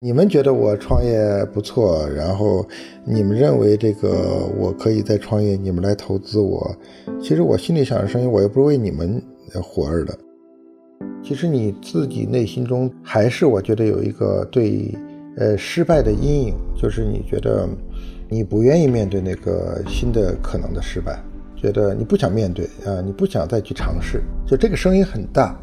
你们觉得我创业不错，然后你们认为这个我可以再创业，你们来投资我。其实我心里想的声音，我又不是为你们活着的。其实你自己内心中还是我觉得有一个对呃失败的阴影，就是你觉得你不愿意面对那个新的可能的失败，觉得你不想面对啊，你不想再去尝试，就这个声音很大。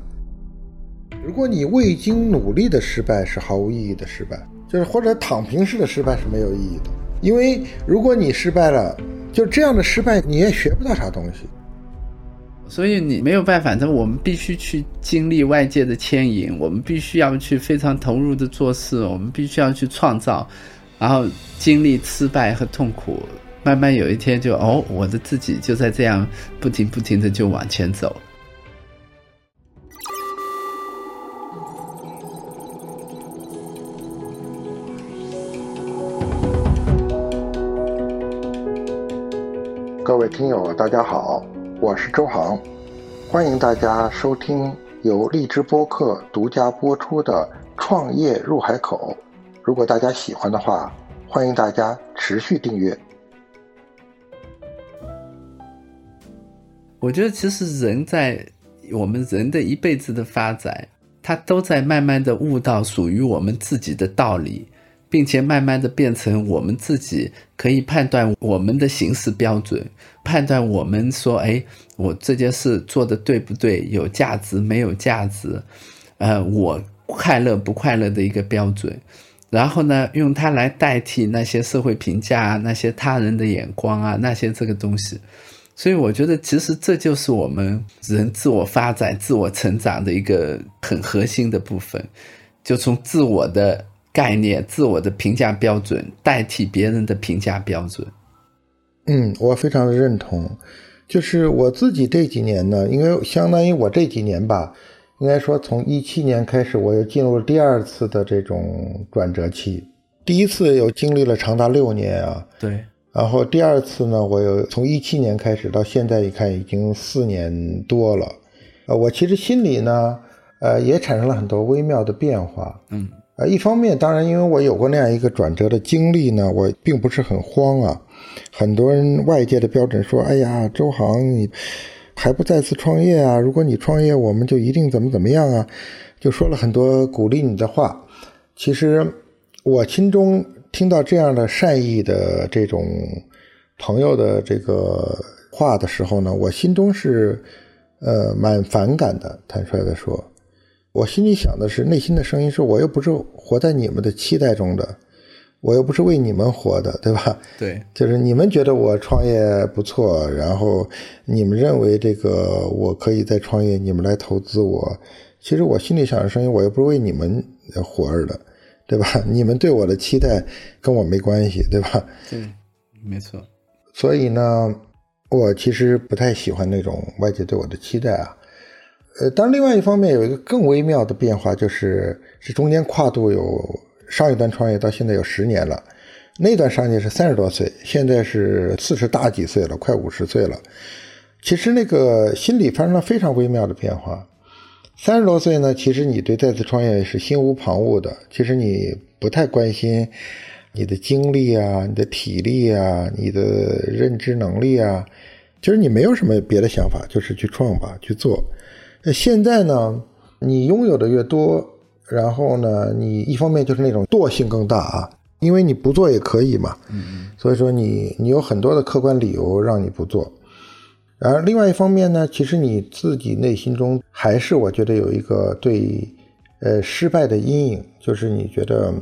如果你未经努力的失败是毫无意义的失败，就是或者躺平式的失败是没有意义的。因为如果你失败了，就这样的失败你也学不到啥东西。所以你没有办法，那我们必须去经历外界的牵引，我们必须要去非常投入的做事，我们必须要去创造，然后经历失败和痛苦，慢慢有一天就哦，我的自己就在这样不停不停的就往前走。各位听友，大家好，我是周航，欢迎大家收听由荔枝播客独家播出的《创业入海口》。如果大家喜欢的话，欢迎大家持续订阅。我觉得，其实人在我们人的一辈子的发展，他都在慢慢的悟到属于我们自己的道理。并且慢慢的变成我们自己可以判断我们的行事标准，判断我们说，哎，我这件事做的对不对，有价值没有价值，呃，我快乐不快乐的一个标准。然后呢，用它来代替那些社会评价啊，那些他人的眼光啊，那些这个东西。所以我觉得，其实这就是我们人自我发展、自我成长的一个很核心的部分，就从自我的。概念、自我的评价标准代替别人的评价标准。嗯，我非常的认同。就是我自己这几年呢，因为相当于我这几年吧，应该说从一七年开始，我又进入了第二次的这种转折期。第一次又经历了长达六年啊，对。然后第二次呢，我又从一七年开始到现在一看，已经四年多了。呃，我其实心里呢，呃，也产生了很多微妙的变化。嗯。啊，一方面，当然，因为我有过那样一个转折的经历呢，我并不是很慌啊。很多人外界的标准说：“哎呀，周航，你还不再次创业啊？如果你创业，我们就一定怎么怎么样啊？”就说了很多鼓励你的话。其实，我心中听到这样的善意的这种朋友的这个话的时候呢，我心中是呃蛮反感的。坦率的说。我心里想的是，内心的声音是：我又不是活在你们的期待中的，我又不是为你们活的，对吧？对，就是你们觉得我创业不错，然后你们认为这个我可以再创业，你们来投资我。其实我心里想的声音，我又不是为你们活着的，对吧？你们对我的期待跟我没关系，对吧？对，没错。所以呢，我其实不太喜欢那种外界对我的期待啊。呃，当然，另外一方面有一个更微妙的变化，就是这中间跨度有上一段创业到现在有十年了，那段创业是三十多岁，现在是四十大几岁了，快五十岁了。其实那个心理发生了非常微妙的变化。三十多岁呢，其实你对再次创业是心无旁骛的，其实你不太关心你的精力啊、你的体力啊、你的认知能力啊，其实你没有什么别的想法，就是去创吧，去做。那现在呢？你拥有的越多，然后呢，你一方面就是那种惰性更大啊，因为你不做也可以嘛。嗯所以说你你有很多的客观理由让你不做。而另外一方面呢，其实你自己内心中还是我觉得有一个对呃失败的阴影，就是你觉得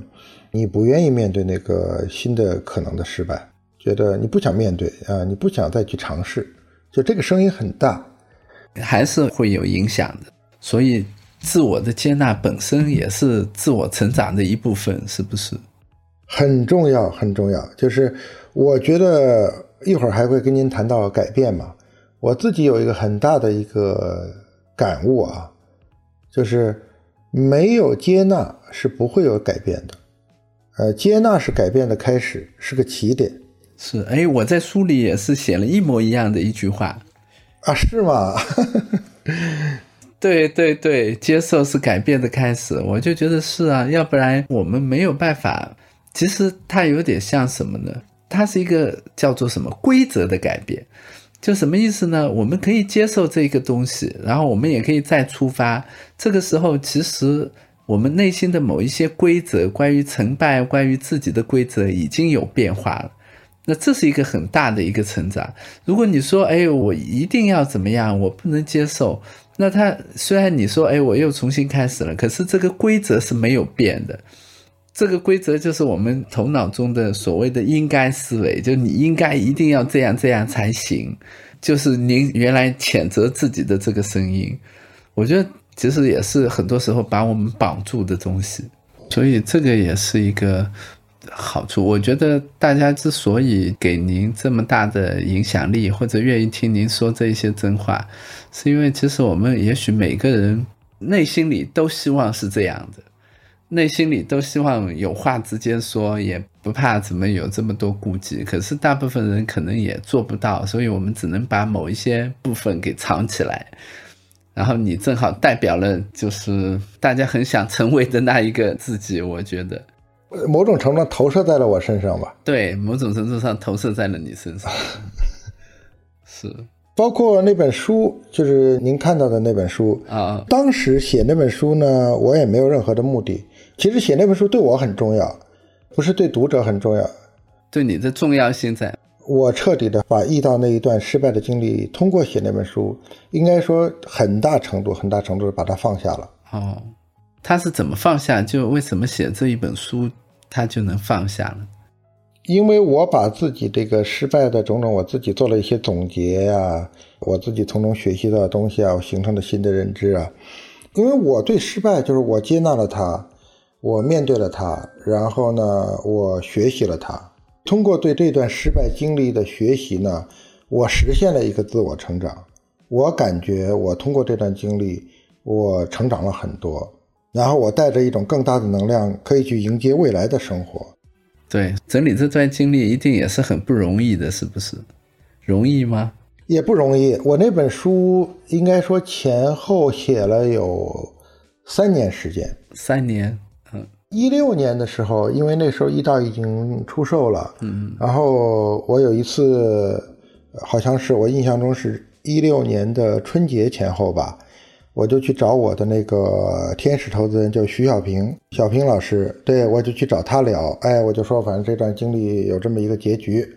你不愿意面对那个新的可能的失败，觉得你不想面对啊，你不想再去尝试，就这个声音很大。还是会有影响的，所以自我的接纳本身也是自我成长的一部分，是不是？很重要，很重要。就是我觉得一会儿还会跟您谈到改变嘛。我自己有一个很大的一个感悟啊，就是没有接纳是不会有改变的。呃，接纳是改变的开始，是个起点。是，哎，我在书里也是写了一模一样的一句话。啊，是吗？对对对，接受是改变的开始。我就觉得是啊，要不然我们没有办法。其实它有点像什么呢？它是一个叫做什么规则的改变。就什么意思呢？我们可以接受这个东西，然后我们也可以再出发。这个时候，其实我们内心的某一些规则，关于成败，关于自己的规则已经有变化了。那这是一个很大的一个成长。如果你说，哎，我一定要怎么样，我不能接受。那他虽然你说，哎，我又重新开始了，可是这个规则是没有变的。这个规则就是我们头脑中的所谓的应该思维，就你应该一定要这样这样才行，就是您原来谴责自己的这个声音，我觉得其实也是很多时候把我们绑住的东西，所以这个也是一个好处。我觉得大家之所以给您这么大的影响力，或者愿意听您说这一些真话，是因为其实我们也许每个人内心里都希望是这样的。内心里都希望有话直接说，也不怕怎么有这么多顾忌。可是大部分人可能也做不到，所以我们只能把某一些部分给藏起来。然后你正好代表了，就是大家很想成为的那一个自己。我觉得，某种程度投射在了我身上吧。对，某种程度上投射在了你身上。是。包括那本书，就是您看到的那本书啊。当时写那本书呢，我也没有任何的目的。其实写那本书对我很重要，不是对读者很重要。对你的重要性在。我彻底的把遇到那一段失败的经历，通过写那本书，应该说很大程度、很大程度的把它放下了。哦，他是怎么放下？就为什么写这一本书，他就能放下了？因为我把自己这个失败的种种，我自己做了一些总结呀，我自己从中学习到的东西啊，我形成了新的认知啊。因为我对失败，就是我接纳了它，我面对了它，然后呢，我学习了它。通过对这段失败经历的学习呢，我实现了一个自我成长。我感觉我通过这段经历，我成长了很多，然后我带着一种更大的能量，可以去迎接未来的生活。对，整理这段经历一定也是很不容易的，是不是？容易吗？也不容易。我那本书应该说前后写了有三年时间。三年，嗯。一六年的时候，因为那时候易道已经出售了，嗯。然后我有一次，好像是我印象中是一六年的春节前后吧。我就去找我的那个天使投资人，叫徐小平，小平老师。对我就去找他聊，哎，我就说，反正这段经历有这么一个结局。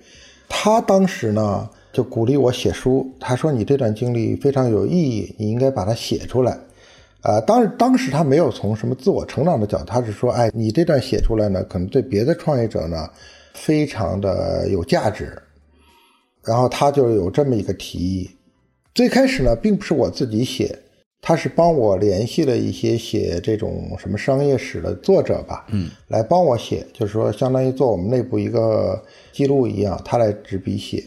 他当时呢就鼓励我写书，他说你这段经历非常有意义，你应该把它写出来。啊，当当时他没有从什么自我成长的角度，他是说，哎，你这段写出来呢，可能对别的创业者呢非常的有价值。然后他就有这么一个提议。最开始呢，并不是我自己写。他是帮我联系了一些写这种什么商业史的作者吧，嗯，来帮我写，就是说相当于做我们内部一个记录一样，他来执笔写。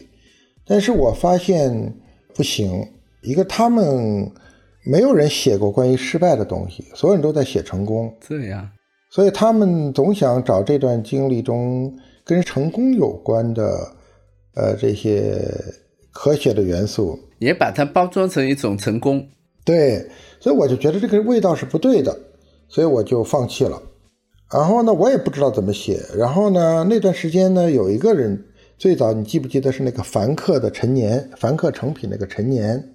但是我发现不行，一个他们没有人写过关于失败的东西，所有人都在写成功，这样，所以他们总想找这段经历中跟成功有关的，呃，这些可写的元素，也把它包装成一种成功。对，所以我就觉得这个味道是不对的，所以我就放弃了。然后呢，我也不知道怎么写。然后呢，那段时间呢，有一个人最早，你记不记得是那个凡客的陈年，凡客成品那个陈年？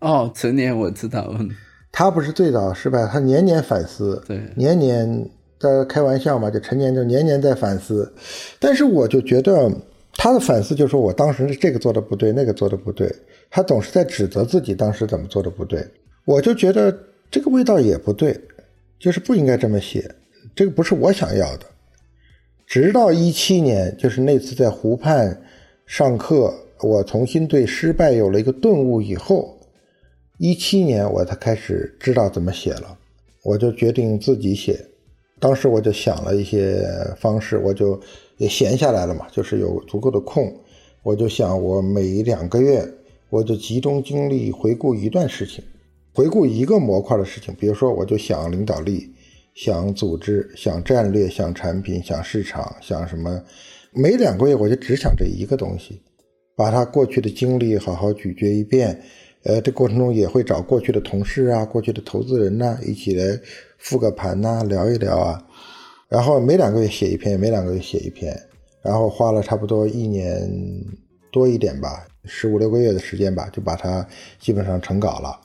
哦，陈年我知道，嗯，他不是最早失败，他年年反思，对，年年在开玩笑嘛，就陈年就年年在反思。但是我就觉得他的反思就是说我当时这个做的不对，那个做的不对，他总是在指责自己当时怎么做的不对。我就觉得这个味道也不对，就是不应该这么写，这个不是我想要的。直到一七年，就是那次在湖畔上课，我重新对失败有了一个顿悟以后，一七年我才开始知道怎么写了，我就决定自己写。当时我就想了一些方式，我就也闲下来了嘛，就是有足够的空，我就想我每两个月我就集中精力回顾一段事情。回顾一个模块的事情，比如说，我就想领导力，想组织，想战略，想产品，想市场，想什么？每两个月我就只想这一个东西，把他过去的经历好好咀嚼一遍，呃，这过程中也会找过去的同事啊、过去的投资人呐、一起来复个盘呐、聊一聊啊。然后每两个月写一篇，每两个月写一篇，然后花了差不多一年多一点吧，十五六个月的时间吧，就把它基本上成稿了。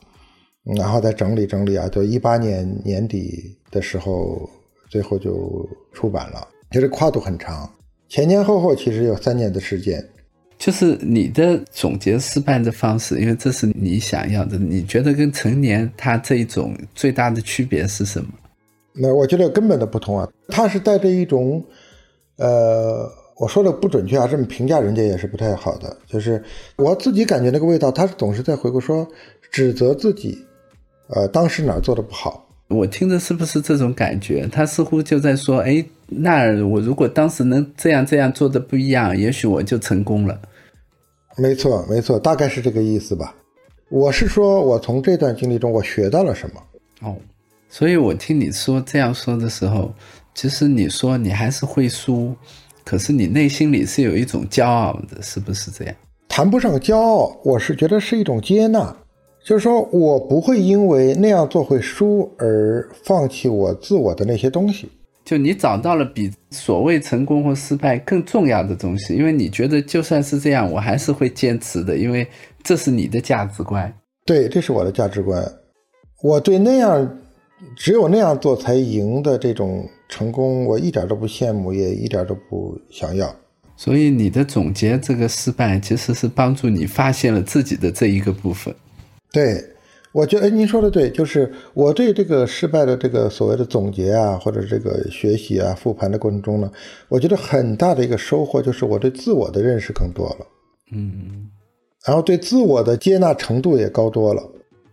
嗯然后再整理整理啊，就一八年年底的时候，最后就出版了。其实跨度很长，前前后后其实有三年的时间。就是你的总结失败的方式，因为这是你想要的，你觉得跟成年他这一种最大的区别是什么？那我觉得根本的不同啊，它是带着一种，呃，我说的不准确啊，这么评价人家也是不太好的。就是我自己感觉那个味道，他总是在回顾说，指责自己，呃，当时哪儿做的不好。我听着是不是这种感觉？他似乎就在说，哎，那我如果当时能这样这样做的不一样，也许我就成功了。没错，没错，大概是这个意思吧。我是说，我从这段经历中我学到了什么。哦，所以我听你说这样说的时候，其实你说你还是会输，可是你内心里是有一种骄傲的，是不是这样？谈不上骄傲，我是觉得是一种接纳，就是说我不会因为那样做会输而放弃我自我的那些东西。就你找到了比所谓成功或失败更重要的东西，因为你觉得就算是这样，我还是会坚持的，因为这是你的价值观。对，这是我的价值观。我对那样只有那样做才赢的这种成功，我一点都不羡慕，也一点都不想要。所以你的总结这个失败，其实是帮助你发现了自己的这一个部分。对，我觉得哎，您说的对，就是我对这个失败的这个所谓的总结啊，或者这个学习啊、复盘的过程中呢，我觉得很大的一个收获就是我对自我的认识更多了，嗯，然后对自我的接纳程度也高多了。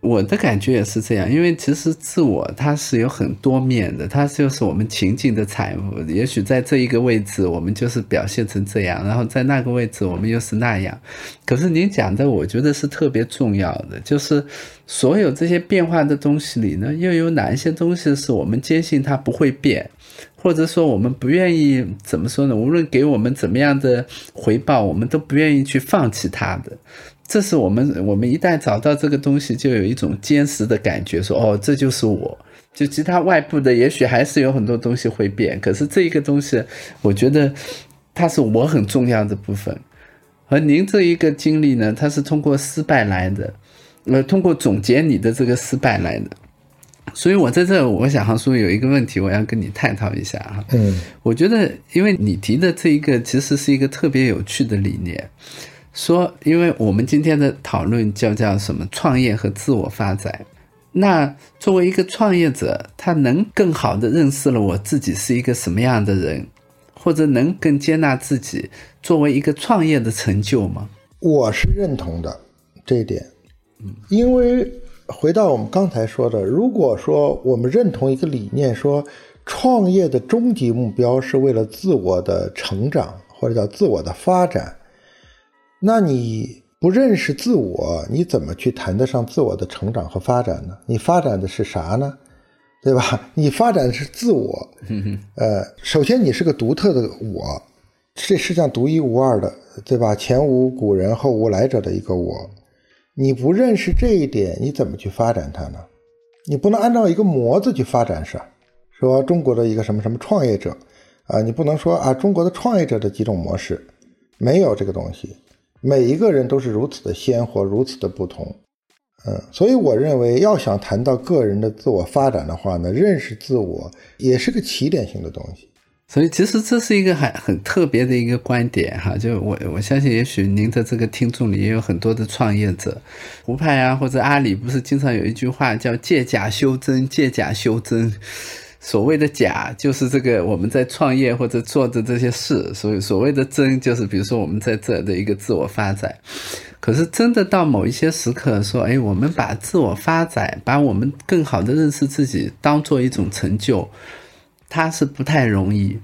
我的感觉也是这样，因为其实自我它是有很多面的，它就是我们情境的产物。也许在这一个位置，我们就是表现成这样，然后在那个位置，我们又是那样。可是您讲的，我觉得是特别重要的，就是所有这些变化的东西里呢，又有哪一些东西是我们坚信它不会变，或者说我们不愿意怎么说呢？无论给我们怎么样的回报，我们都不愿意去放弃它的。这是我们，我们一旦找到这个东西，就有一种坚实的感觉，说哦，这就是我。就其他外部的，也许还是有很多东西会变，可是这一个东西，我觉得它是我很重要的部分。而您这一个经历呢，它是通过失败来的，呃，通过总结你的这个失败来的。所以我在这，我想航叔有一个问题，我要跟你探讨一下哈。嗯，我觉得，因为你提的这一个，其实是一个特别有趣的理念。说，因为我们今天的讨论叫叫什么创业和自我发展。那作为一个创业者，他能更好的认识了我自己是一个什么样的人，或者能更接纳自己作为一个创业的成就吗？我是认同的这一点，嗯因为回到我们刚才说的，如果说我们认同一个理念，说创业的终极目标是为了自我的成长，或者叫自我的发展。那你不认识自我，你怎么去谈得上自我的成长和发展呢？你发展的是啥呢？对吧？你发展的是自我，呃，首先你是个独特的我，这世界上独一无二的，对吧？前无古人后无来者的一个我，你不认识这一点，你怎么去发展它呢？你不能按照一个模子去发展是说中国的一个什么什么创业者啊，你不能说啊中国的创业者的几种模式，没有这个东西。每一个人都是如此的鲜活，如此的不同，嗯，所以我认为，要想谈到个人的自我发展的话呢，认识自我也是个起点性的东西。所以，其实这是一个很很特别的一个观点哈。就我我相信，也许您的这个听众里也有很多的创业者，胡派啊或者阿里，不是经常有一句话叫“借假修真，借假修真”。所谓的假，就是这个我们在创业或者做的这些事；所以所谓的真，就是比如说我们在这的一个自我发展。可是真的到某一些时刻，说，哎，我们把自我发展，把我们更好的认识自己当做一种成就，它是不太容易。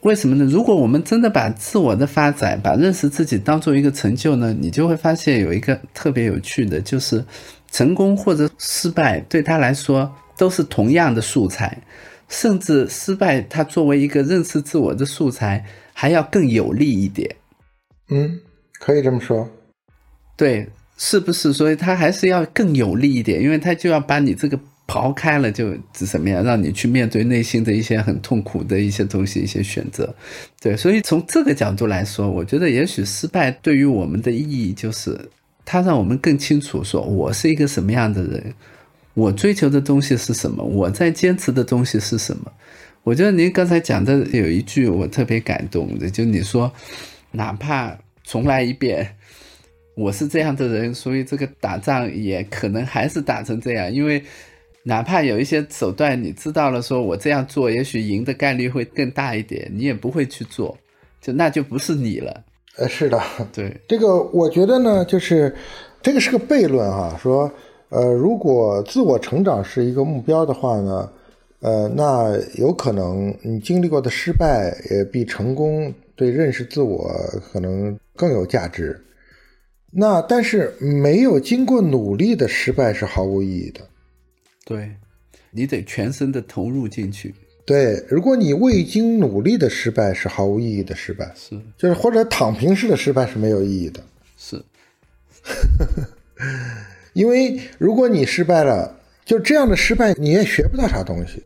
为什么呢？如果我们真的把自我的发展，把认识自己当做一个成就呢，你就会发现有一个特别有趣的，就是成功或者失败对他来说。都是同样的素材，甚至失败，它作为一个认识自我的素材，还要更有利一点。嗯，可以这么说。对，是不是？所以他还是要更有利一点，因为他就要把你这个刨开了，就怎么样，让你去面对内心的一些很痛苦的一些东西、一些选择。对，所以从这个角度来说，我觉得也许失败对于我们的意义就是，它让我们更清楚说，我是一个什么样的人，我追求的东西是什么，我在坚持的东西是什么。我觉得您刚才讲的有一句我特别感动的，就你说，哪怕重来一遍，我是这样的人，所以这个打仗也可能还是打成这样。因为哪怕有一些手段你知道了，说我这样做也许赢的概率会更大一点，你也不会去做，就那就不是你了。呃，是的，对这个，我觉得呢，就是这个是个悖论啊，说呃，如果自我成长是一个目标的话呢。呃，那有可能你经历过的失败也比成功对认识自我可能更有价值。那但是没有经过努力的失败是毫无意义的。对，你得全身的投入进去。对，如果你未经努力的失败是毫无意义的失败，是就是或者躺平式的失败是没有意义的。是，因为如果你失败了。就这样的失败，你也学不到啥东西。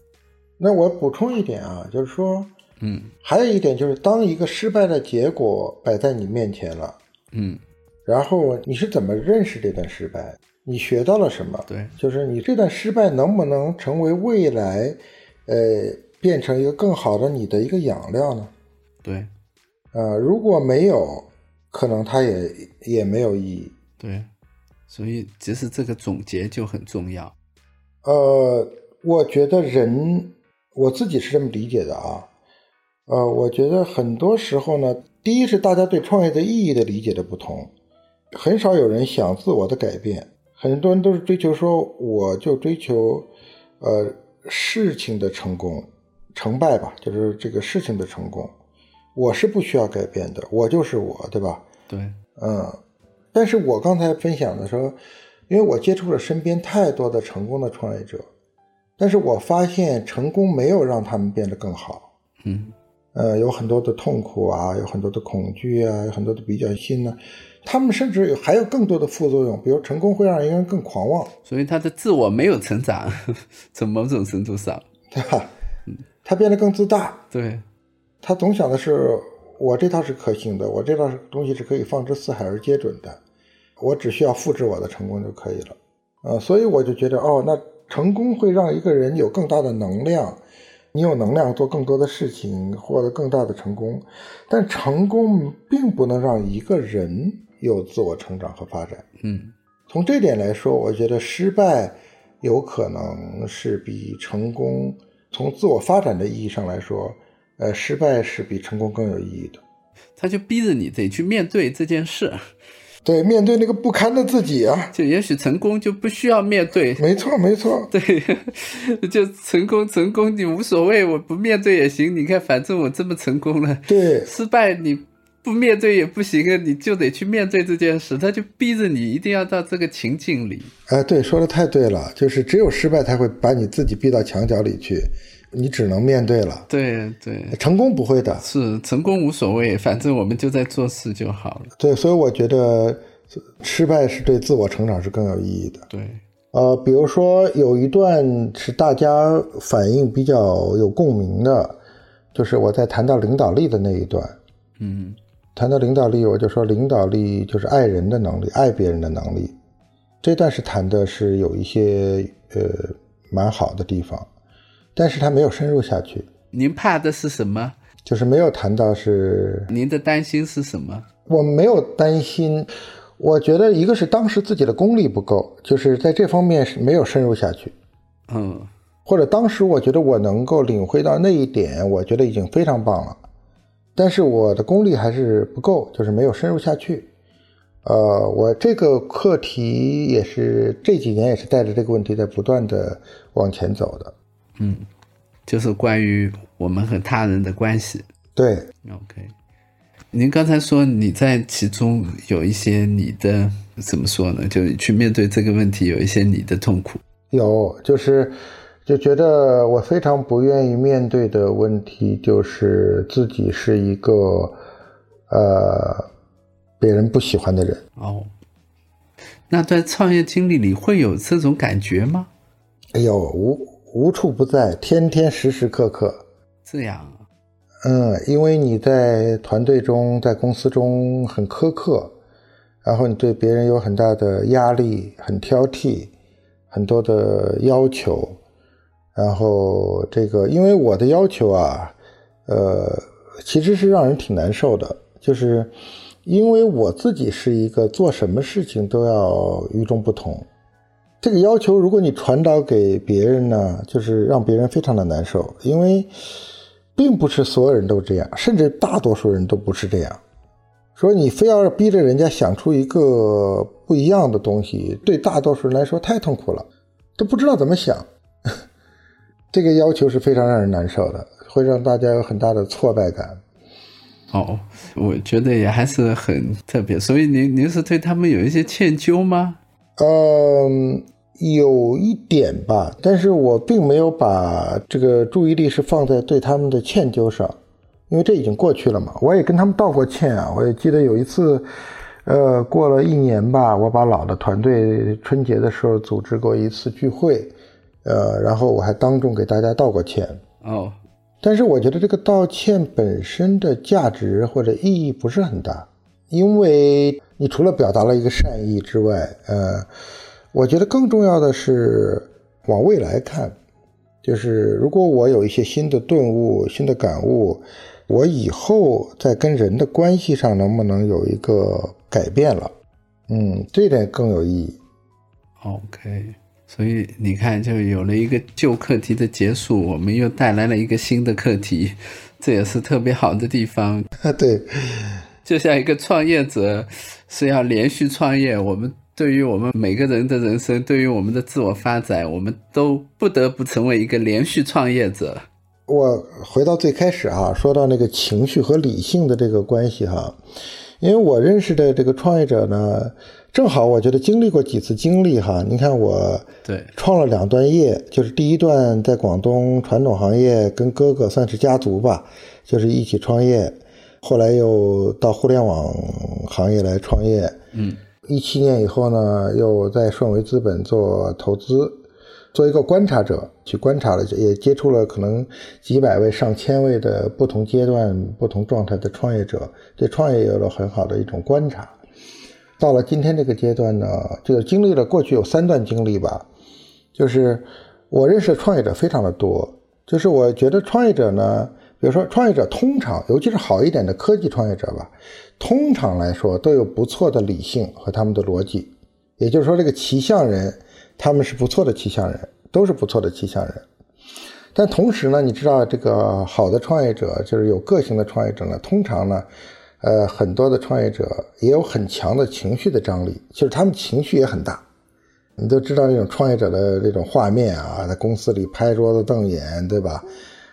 那我补充一点啊，就是说，嗯，还有一点就是，当一个失败的结果摆在你面前了，嗯，然后你是怎么认识这段失败？你学到了什么？对，就是你这段失败能不能成为未来，呃，变成一个更好的你的一个养料呢？对，呃，如果没有，可能它也也没有意义。对，所以其实这个总结就很重要。呃，我觉得人，我自己是这么理解的啊。呃，我觉得很多时候呢，第一是大家对创业的意义的理解的不同，很少有人想自我的改变，很多人都是追求说，我就追求，呃，事情的成功，成败吧，就是这个事情的成功，我是不需要改变的，我就是我，对吧？对，嗯，但是我刚才分享的时候。因为我接触了身边太多的成功的创业者，但是我发现成功没有让他们变得更好。嗯，呃，有很多的痛苦啊，有很多的恐惧啊，有很多的比较心呢。他们甚至还有更多的副作用，比如成功会让一个人更狂妄，所以他的自我没有成长，从某种程度上，对吧？他变得更自大。对，他总想的是我这套是可行的，我这套东西是可以放之四海而皆准的。我只需要复制我的成功就可以了，呃，所以我就觉得，哦，那成功会让一个人有更大的能量，你有能量做更多的事情，获得更大的成功，但成功并不能让一个人有自我成长和发展。嗯，从这点来说，我觉得失败有可能是比成功从自我发展的意义上来说，呃，失败是比成功更有意义的。他就逼着你得去面对这件事。对，面对那个不堪的自己啊，就也许成功就不需要面对。没错，没错。对，就成功，成功你无所谓，我不面对也行。你看，反正我这么成功了。对，失败你不面对也不行啊，你就得去面对这件事。他就逼着你一定要到这个情境里。哎，对，说的太对了，就是只有失败才会把你自己逼到墙角里去。你只能面对了，对对，成功不会的，是成功无所谓，反正我们就在做事就好了。对，所以我觉得失败是对自我成长是更有意义的。对，呃，比如说有一段是大家反应比较有共鸣的，就是我在谈到领导力的那一段。嗯，谈到领导力，我就说领导力就是爱人的能力，爱别人的能力。这段是谈的是有一些呃蛮好的地方。但是他没有深入下去。您怕的是什么？就是没有谈到是。您的担心是什么？我没有担心，我觉得一个是当时自己的功力不够，就是在这方面是没有深入下去。嗯。或者当时我觉得我能够领会到那一点，我觉得已经非常棒了。但是我的功力还是不够，就是没有深入下去。呃，我这个课题也是这几年也是带着这个问题在不断的往前走的。嗯，就是关于我们和他人的关系。对，OK。您刚才说你在其中有一些你的怎么说呢？就去面对这个问题，有一些你的痛苦。有，就是就觉得我非常不愿意面对的问题，就是自己是一个呃别人不喜欢的人。哦，那在创业经历里会有这种感觉吗？哎呦，无无处不在，天天时时刻刻。这样，嗯，因为你在团队中，在公司中很苛刻，然后你对别人有很大的压力，很挑剔，很多的要求，然后这个，因为我的要求啊，呃，其实是让人挺难受的，就是因为我自己是一个做什么事情都要与众不同，这个要求如果你传导给别人呢，就是让别人非常的难受，因为。并不是所有人都这样，甚至大多数人都不是这样。说你非要逼着人家想出一个不一样的东西，对大多数人来说太痛苦了，都不知道怎么想。这个要求是非常让人难受的，会让大家有很大的挫败感。哦，我觉得也还是很特别。所以您您是对他们有一些歉疚吗？嗯。有一点吧，但是我并没有把这个注意力是放在对他们的歉疚上，因为这已经过去了嘛。我也跟他们道过歉啊。我也记得有一次，呃，过了一年吧，我把老的团队春节的时候组织过一次聚会，呃，然后我还当众给大家道过歉。哦，但是我觉得这个道歉本身的价值或者意义不是很大，因为你除了表达了一个善意之外，呃。我觉得更重要的是往未来看，就是如果我有一些新的顿悟、新的感悟，我以后在跟人的关系上能不能有一个改变了？嗯，这点更有意义。OK，所以你看，就有了一个旧课题的结束，我们又带来了一个新的课题，这也是特别好的地方。对，就像一个创业者是要连续创业，我们。对于我们每个人的人生，对于我们的自我发展，我们都不得不成为一个连续创业者。我回到最开始哈，说到那个情绪和理性的这个关系哈，因为我认识的这个创业者呢，正好我觉得经历过几次经历哈。你看我对创了两段业，就是第一段在广东传统行业跟哥哥算是家族吧，就是一起创业，后来又到互联网行业来创业，嗯。一七年以后呢，又在顺为资本做投资，做一个观察者去观察了，也接触了可能几百位、上千位的不同阶段、不同状态的创业者，对创业有了很好的一种观察。到了今天这个阶段呢，就经历了过去有三段经历吧，就是我认识的创业者非常的多，就是我觉得创业者呢。比如说，创业者通常，尤其是好一点的科技创业者吧，通常来说都有不错的理性和他们的逻辑。也就是说，这个骑象人，他们是不错的骑象人，都是不错的骑象人。但同时呢，你知道，这个好的创业者，就是有个性的创业者呢，通常呢，呃，很多的创业者也有很强的情绪的张力，就是他们情绪也很大。你都知道那种创业者的这种画面啊，在公司里拍桌子瞪眼，对吧？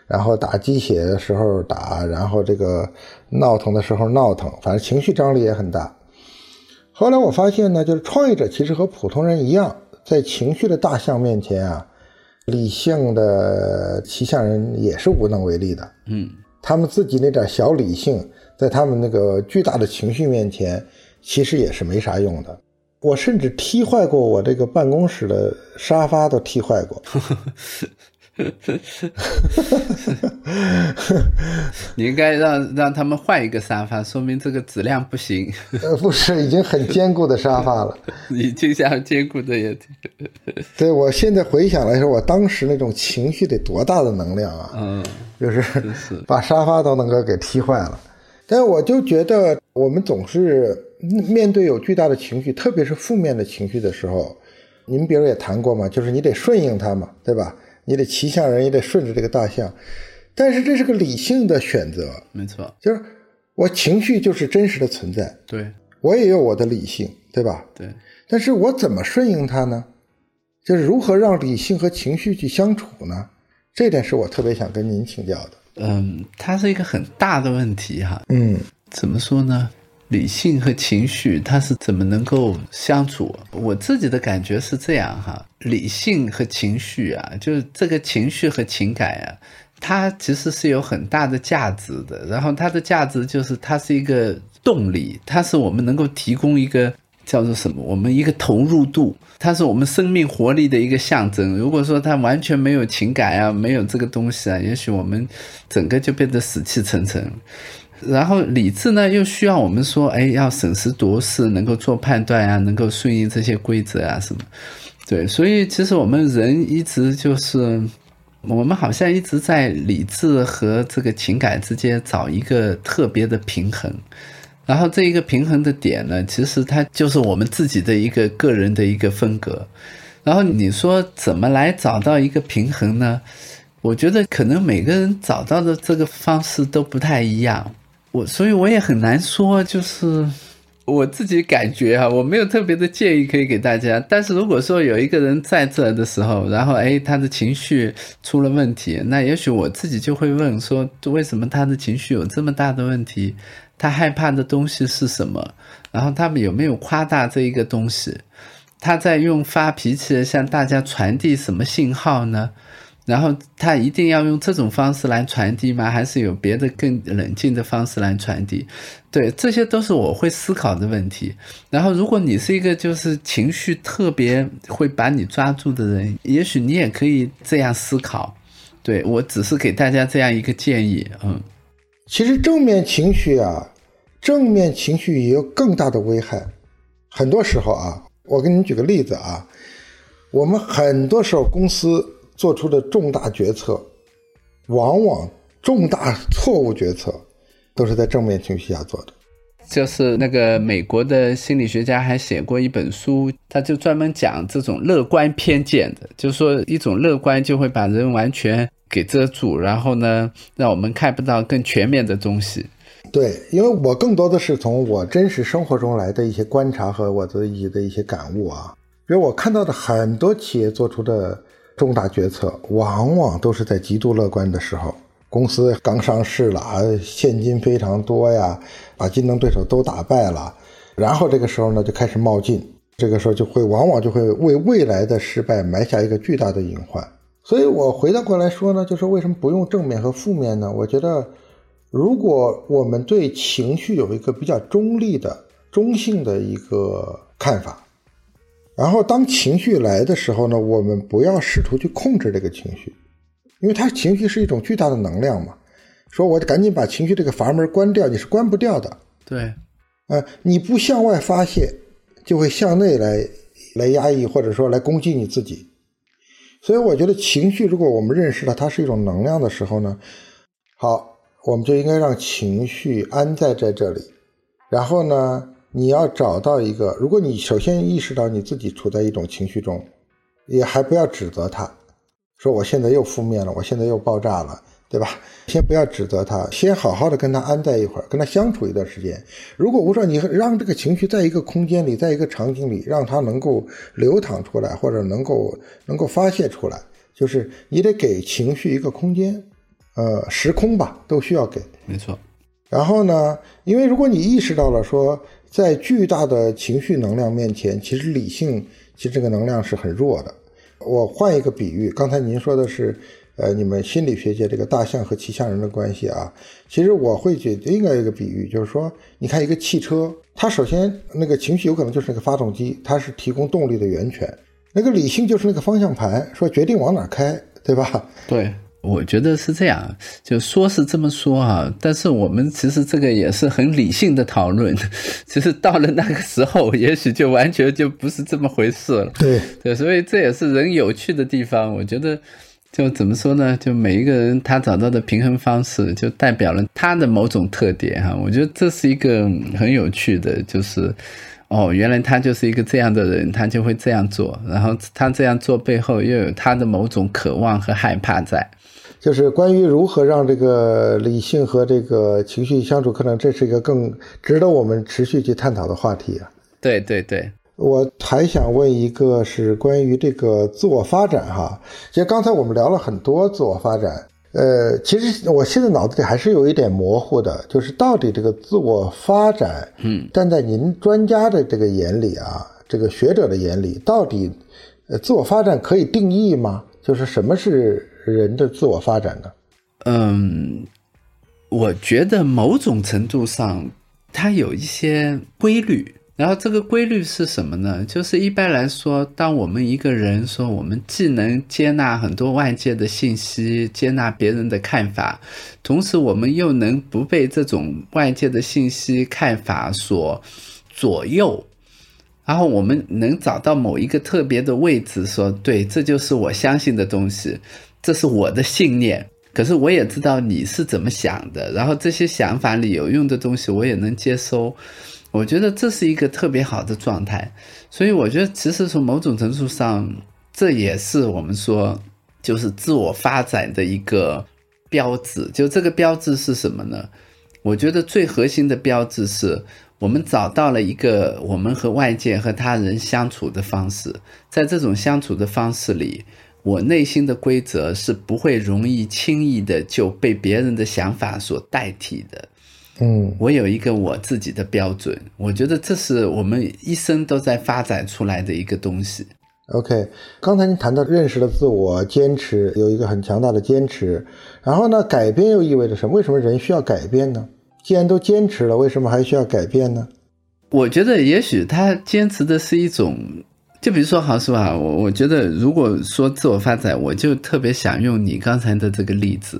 然后打鸡血的时候打，然后这个闹腾的时候闹腾，反正情绪张力也很大。后来我发现呢，就是创业者其实和普通人一样，在情绪的大象面前啊，理性的骑象人也是无能为力的。嗯，他们自己那点小理性，在他们那个巨大的情绪面前，其实也是没啥用的。我甚至踢坏过我这个办公室的沙发，都踢坏过。你应该让让他们换一个沙发，说明这个质量不行。呃，不是，已经很坚固的沙发了。已经像坚固的也。对，我现在回想来说，我当时那种情绪得多大的能量啊！嗯，就是把沙发都能够给踢坏了。但我就觉得，我们总是面对有巨大的情绪，特别是负面的情绪的时候，你们比如也谈过嘛，就是你得顺应它嘛，对吧？你得骑象人也得顺着这个大象，但是这是个理性的选择，没错，就是我情绪就是真实的存在，对我也有我的理性，对吧？对，但是我怎么顺应它呢？就是如何让理性和情绪去相处呢？这点是我特别想跟您请教的。嗯，它是一个很大的问题哈。嗯，怎么说呢？理性和情绪它是怎么能够相处？我自己的感觉是这样哈，理性和情绪啊，就是这个情绪和情感啊，它其实是有很大的价值的。然后它的价值就是它是一个动力，它是我们能够提供一个叫做什么？我们一个投入度，它是我们生命活力的一个象征。如果说它完全没有情感啊，没有这个东西啊，也许我们整个就变得死气沉沉。然后理智呢，又需要我们说，哎，要审时度势，能够做判断啊，能够顺应这些规则啊，什么？对，所以其实我们人一直就是，我们好像一直在理智和这个情感之间找一个特别的平衡。然后这一个平衡的点呢，其实它就是我们自己的一个个人的一个风格。然后你说怎么来找到一个平衡呢？我觉得可能每个人找到的这个方式都不太一样。我所以我也很难说，就是我自己感觉哈，我没有特别的建议可以给大家。但是如果说有一个人在这的时候，然后哎他的情绪出了问题，那也许我自己就会问说，为什么他的情绪有这么大的问题？他害怕的东西是什么？然后他们有没有夸大这一个东西？他在用发脾气向大家传递什么信号呢？然后他一定要用这种方式来传递吗？还是有别的更冷静的方式来传递？对，这些都是我会思考的问题。然后，如果你是一个就是情绪特别会把你抓住的人，也许你也可以这样思考。对我只是给大家这样一个建议，嗯。其实正面情绪啊，正面情绪也有更大的危害。很多时候啊，我给你举个例子啊，我们很多时候公司做出的重大决策，往往重大错误决策都是在正面情绪下做的。就是那个美国的心理学家还写过一本书，他就专门讲这种乐观偏见的，就是说一种乐观就会把人完全。给遮住，然后呢，让我们看不到更全面的东西。对，因为我更多的是从我真实生活中来的一些观察和我自己的一些感悟啊。比如我看到的很多企业做出的重大决策，往往都是在极度乐观的时候，公司刚上市了啊，现金非常多呀，把竞争对手都打败了，然后这个时候呢就开始冒进，这个时候就会往往就会为未来的失败埋下一个巨大的隐患。所以我回到过来说呢，就是为什么不用正面和负面呢？我觉得，如果我们对情绪有一个比较中立的、中性的一个看法，然后当情绪来的时候呢，我们不要试图去控制这个情绪，因为它情绪是一种巨大的能量嘛。说我赶紧把情绪这个阀门关掉，你是关不掉的。对，呃，你不向外发泄，就会向内来来压抑，或者说来攻击你自己。所以我觉得情绪，如果我们认识了它是一种能量的时候呢，好，我们就应该让情绪安在在这里。然后呢，你要找到一个，如果你首先意识到你自己处在一种情绪中，也还不要指责他，说我现在又负面了，我现在又爆炸了。对吧？先不要指责他，先好好的跟他安在一会儿，跟他相处一段时间。如果我说你让这个情绪在一个空间里，在一个场景里，让他能够流淌出来，或者能够能够发泄出来，就是你得给情绪一个空间，呃，时空吧，都需要给。没错。然后呢，因为如果你意识到了说，在巨大的情绪能量面前，其实理性其实这个能量是很弱的。我换一个比喻，刚才您说的是。呃，你们心理学界这个大象和骑象人的关系啊，其实我会觉得应该有一个比喻，就是说，你看一个汽车，它首先那个情绪有可能就是那个发动机，它是提供动力的源泉，那个理性就是那个方向盘，说决定往哪开，对吧？对，我觉得是这样，就说是这么说啊，但是我们其实这个也是很理性的讨论，其实到了那个时候，也许就完全就不是这么回事了。对对，所以这也是人有趣的地方，我觉得。就怎么说呢？就每一个人他找到的平衡方式，就代表了他的某种特点哈。我觉得这是一个很有趣的，就是哦，原来他就是一个这样的人，他就会这样做。然后他这样做背后又有他的某种渴望和害怕在。就是关于如何让这个理性和这个情绪相处，可能这是一个更值得我们持续去探讨的话题啊。对对对。我还想问一个，是关于这个自我发展哈。其实刚才我们聊了很多自我发展，呃，其实我现在脑子里还是有一点模糊的，就是到底这个自我发展，嗯，站在您专家的这个眼里啊，这个学者的眼里，到底，呃，自我发展可以定义吗？就是什么是人的自我发展呢？嗯，我觉得某种程度上，它有一些规律。然后这个规律是什么呢？就是一般来说，当我们一个人说我们既能接纳很多外界的信息，接纳别人的看法，同时我们又能不被这种外界的信息看法所左右，然后我们能找到某一个特别的位置，说对，这就是我相信的东西，这是我的信念。可是我也知道你是怎么想的，然后这些想法里有用的东西我也能接收。我觉得这是一个特别好的状态，所以我觉得其实从某种程度上，这也是我们说就是自我发展的一个标志。就这个标志是什么呢？我觉得最核心的标志是我们找到了一个我们和外界和他人相处的方式，在这种相处的方式里，我内心的规则是不会容易轻易的就被别人的想法所代替的。嗯，我有一个我自己的标准，我觉得这是我们一生都在发展出来的一个东西。OK，刚才您谈到认识了自我，坚持有一个很强大的坚持，然后呢，改变又意味着什么？为什么人需要改变呢？既然都坚持了，为什么还需要改变呢？我觉得也许他坚持的是一种，就比如说，好是吧？我我觉得如果说自我发展，我就特别想用你刚才的这个例子。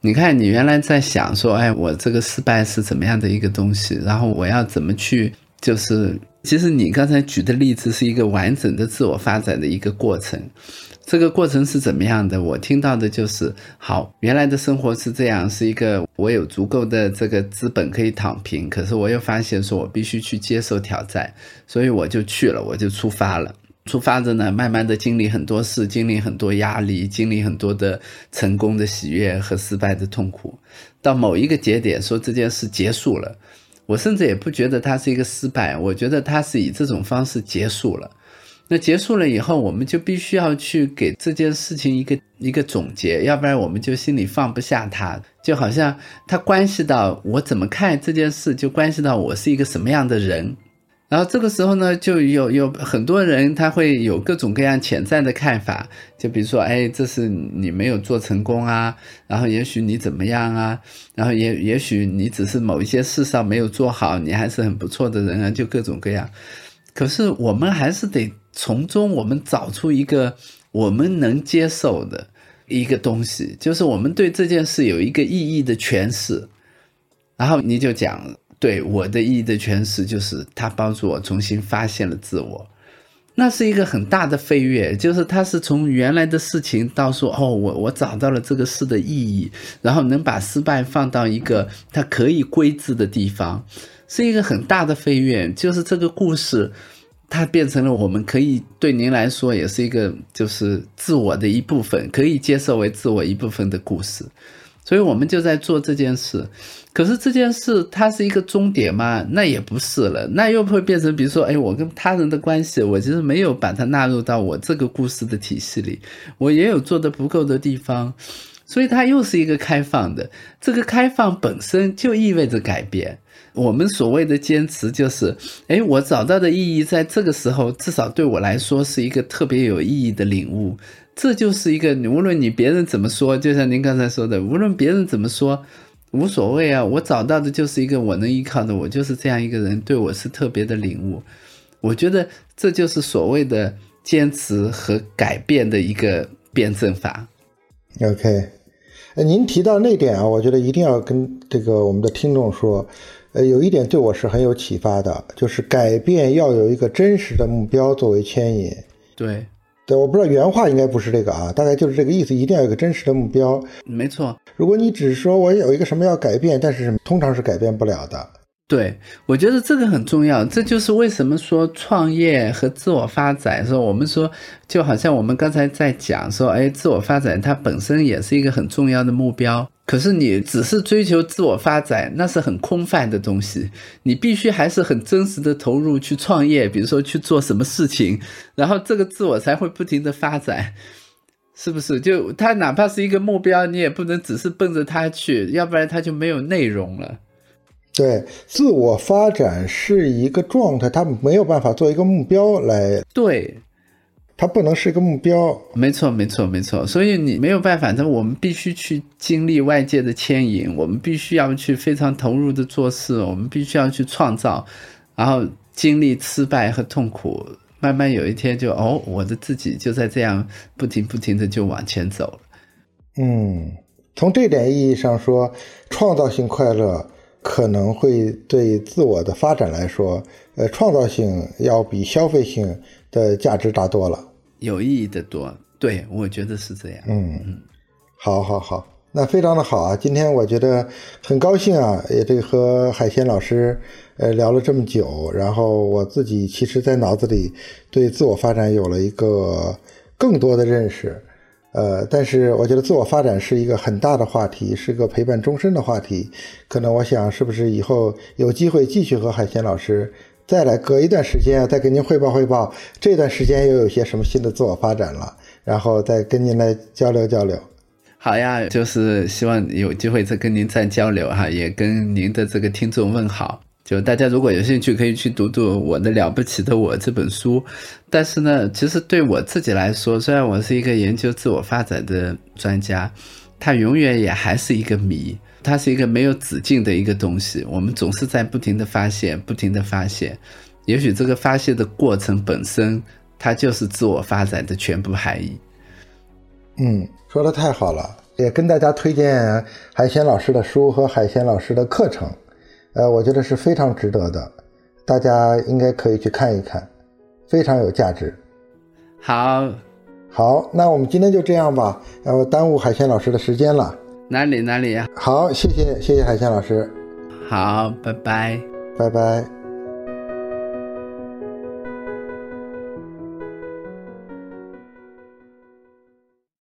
你看，你原来在想说，哎，我这个失败是怎么样的一个东西？然后我要怎么去？就是其实你刚才举的例子是一个完整的自我发展的一个过程。这个过程是怎么样的？我听到的就是，好，原来的生活是这样，是一个我有足够的这个资本可以躺平，可是我又发现说我必须去接受挑战，所以我就去了，我就出发了。出发着呢，慢慢的经历很多事，经历很多压力，经历很多的成功的喜悦和失败的痛苦，到某一个节点，说这件事结束了。我甚至也不觉得它是一个失败，我觉得它是以这种方式结束了。那结束了以后，我们就必须要去给这件事情一个一个总结，要不然我们就心里放不下它，就好像它关系到我怎么看这件事，就关系到我是一个什么样的人。然后这个时候呢，就有有很多人他会有各种各样潜在的看法，就比如说，哎，这是你没有做成功啊，然后也许你怎么样啊，然后也也许你只是某一些事上没有做好，你还是很不错的人啊，就各种各样。可是我们还是得从中我们找出一个我们能接受的一个东西，就是我们对这件事有一个意义的诠释。然后你就讲。对我的意义的诠释，就是他帮助我重新发现了自我，那是一个很大的飞跃，就是他是从原来的事情到说，哦，我我找到了这个事的意义，然后能把失败放到一个它可以归置的地方，是一个很大的飞跃，就是这个故事，它变成了我们可以对您来说也是一个就是自我的一部分，可以接受为自我一部分的故事。所以我们就在做这件事，可是这件事它是一个终点吗？那也不是了，那又会变成，比如说，哎，我跟他人的关系，我其实没有把它纳入到我这个故事的体系里，我也有做的不够的地方，所以它又是一个开放的。这个开放本身就意味着改变。我们所谓的坚持，就是，哎，我找到的意义，在这个时候，至少对我来说是一个特别有意义的领悟。这就是一个，无论你别人怎么说，就像您刚才说的，无论别人怎么说，无所谓啊。我找到的就是一个我能依靠的，我就是这样一个人，对我是特别的领悟。我觉得这就是所谓的坚持和改变的一个辩证法。OK，呃，您提到那点啊，我觉得一定要跟这个我们的听众说，呃，有一点对我是很有启发的，就是改变要有一个真实的目标作为牵引。对。对，我不知道原话应该不是这个啊，大概就是这个意思，一定要有个真实的目标。没错，如果你只是说我有一个什么要改变，但是通常是改变不了的。对，我觉得这个很重要，这就是为什么说创业和自我发展，说我们说就好像我们刚才在讲说，哎，自我发展它本身也是一个很重要的目标。可是你只是追求自我发展，那是很空泛的东西。你必须还是很真实的投入去创业，比如说去做什么事情，然后这个自我才会不停的发展，是不是？就它哪怕是一个目标，你也不能只是奔着它去，要不然它就没有内容了。对，自我发展是一个状态，它没有办法做一个目标来。对，它不能是一个目标。没错，没错，没错。所以你没有办法，那我们必须去经历外界的牵引，我们必须要去非常投入的做事，我们必须要去创造，然后经历失败和痛苦，慢慢有一天就哦，我的自己就在这样不停不停的就往前走了。嗯，从这点意义上说，创造性快乐可能会对自我的发展来说，呃，创造性要比消费性的价值大多了，有意义的多。对，我觉得是这样。嗯嗯，好，好，好，那非常的好啊！今天我觉得很高兴啊，也这个和海鲜老师呃聊了这么久，然后我自己其实，在脑子里对自我发展有了一个更多的认识。呃，但是我觉得自我发展是一个很大的话题，是个陪伴终身的话题。可能我想，是不是以后有机会继续和海贤老师再来隔一段时间啊，再跟您汇报汇报这段时间又有些什么新的自我发展了，然后再跟您来交流交流。好呀，就是希望有机会再跟您再交流哈，也跟您的这个听众问好。就大家如果有兴趣，可以去读读《我的了不起的我》这本书。但是呢，其实对我自己来说，虽然我是一个研究自我发展的专家，它永远也还是一个谜，它是一个没有止境的一个东西。我们总是在不停的发现，不停的发现。也许这个发现的过程本身，它就是自我发展的全部含义。嗯，说的太好了，也跟大家推荐海鲜老师的书和海鲜老师的课程。呃，我觉得是非常值得的，大家应该可以去看一看，非常有价值。好，好，那我们今天就这样吧，要耽误海鲜老师的时间了。哪里哪里呀？好，谢谢谢谢海鲜老师。好，拜拜，拜拜。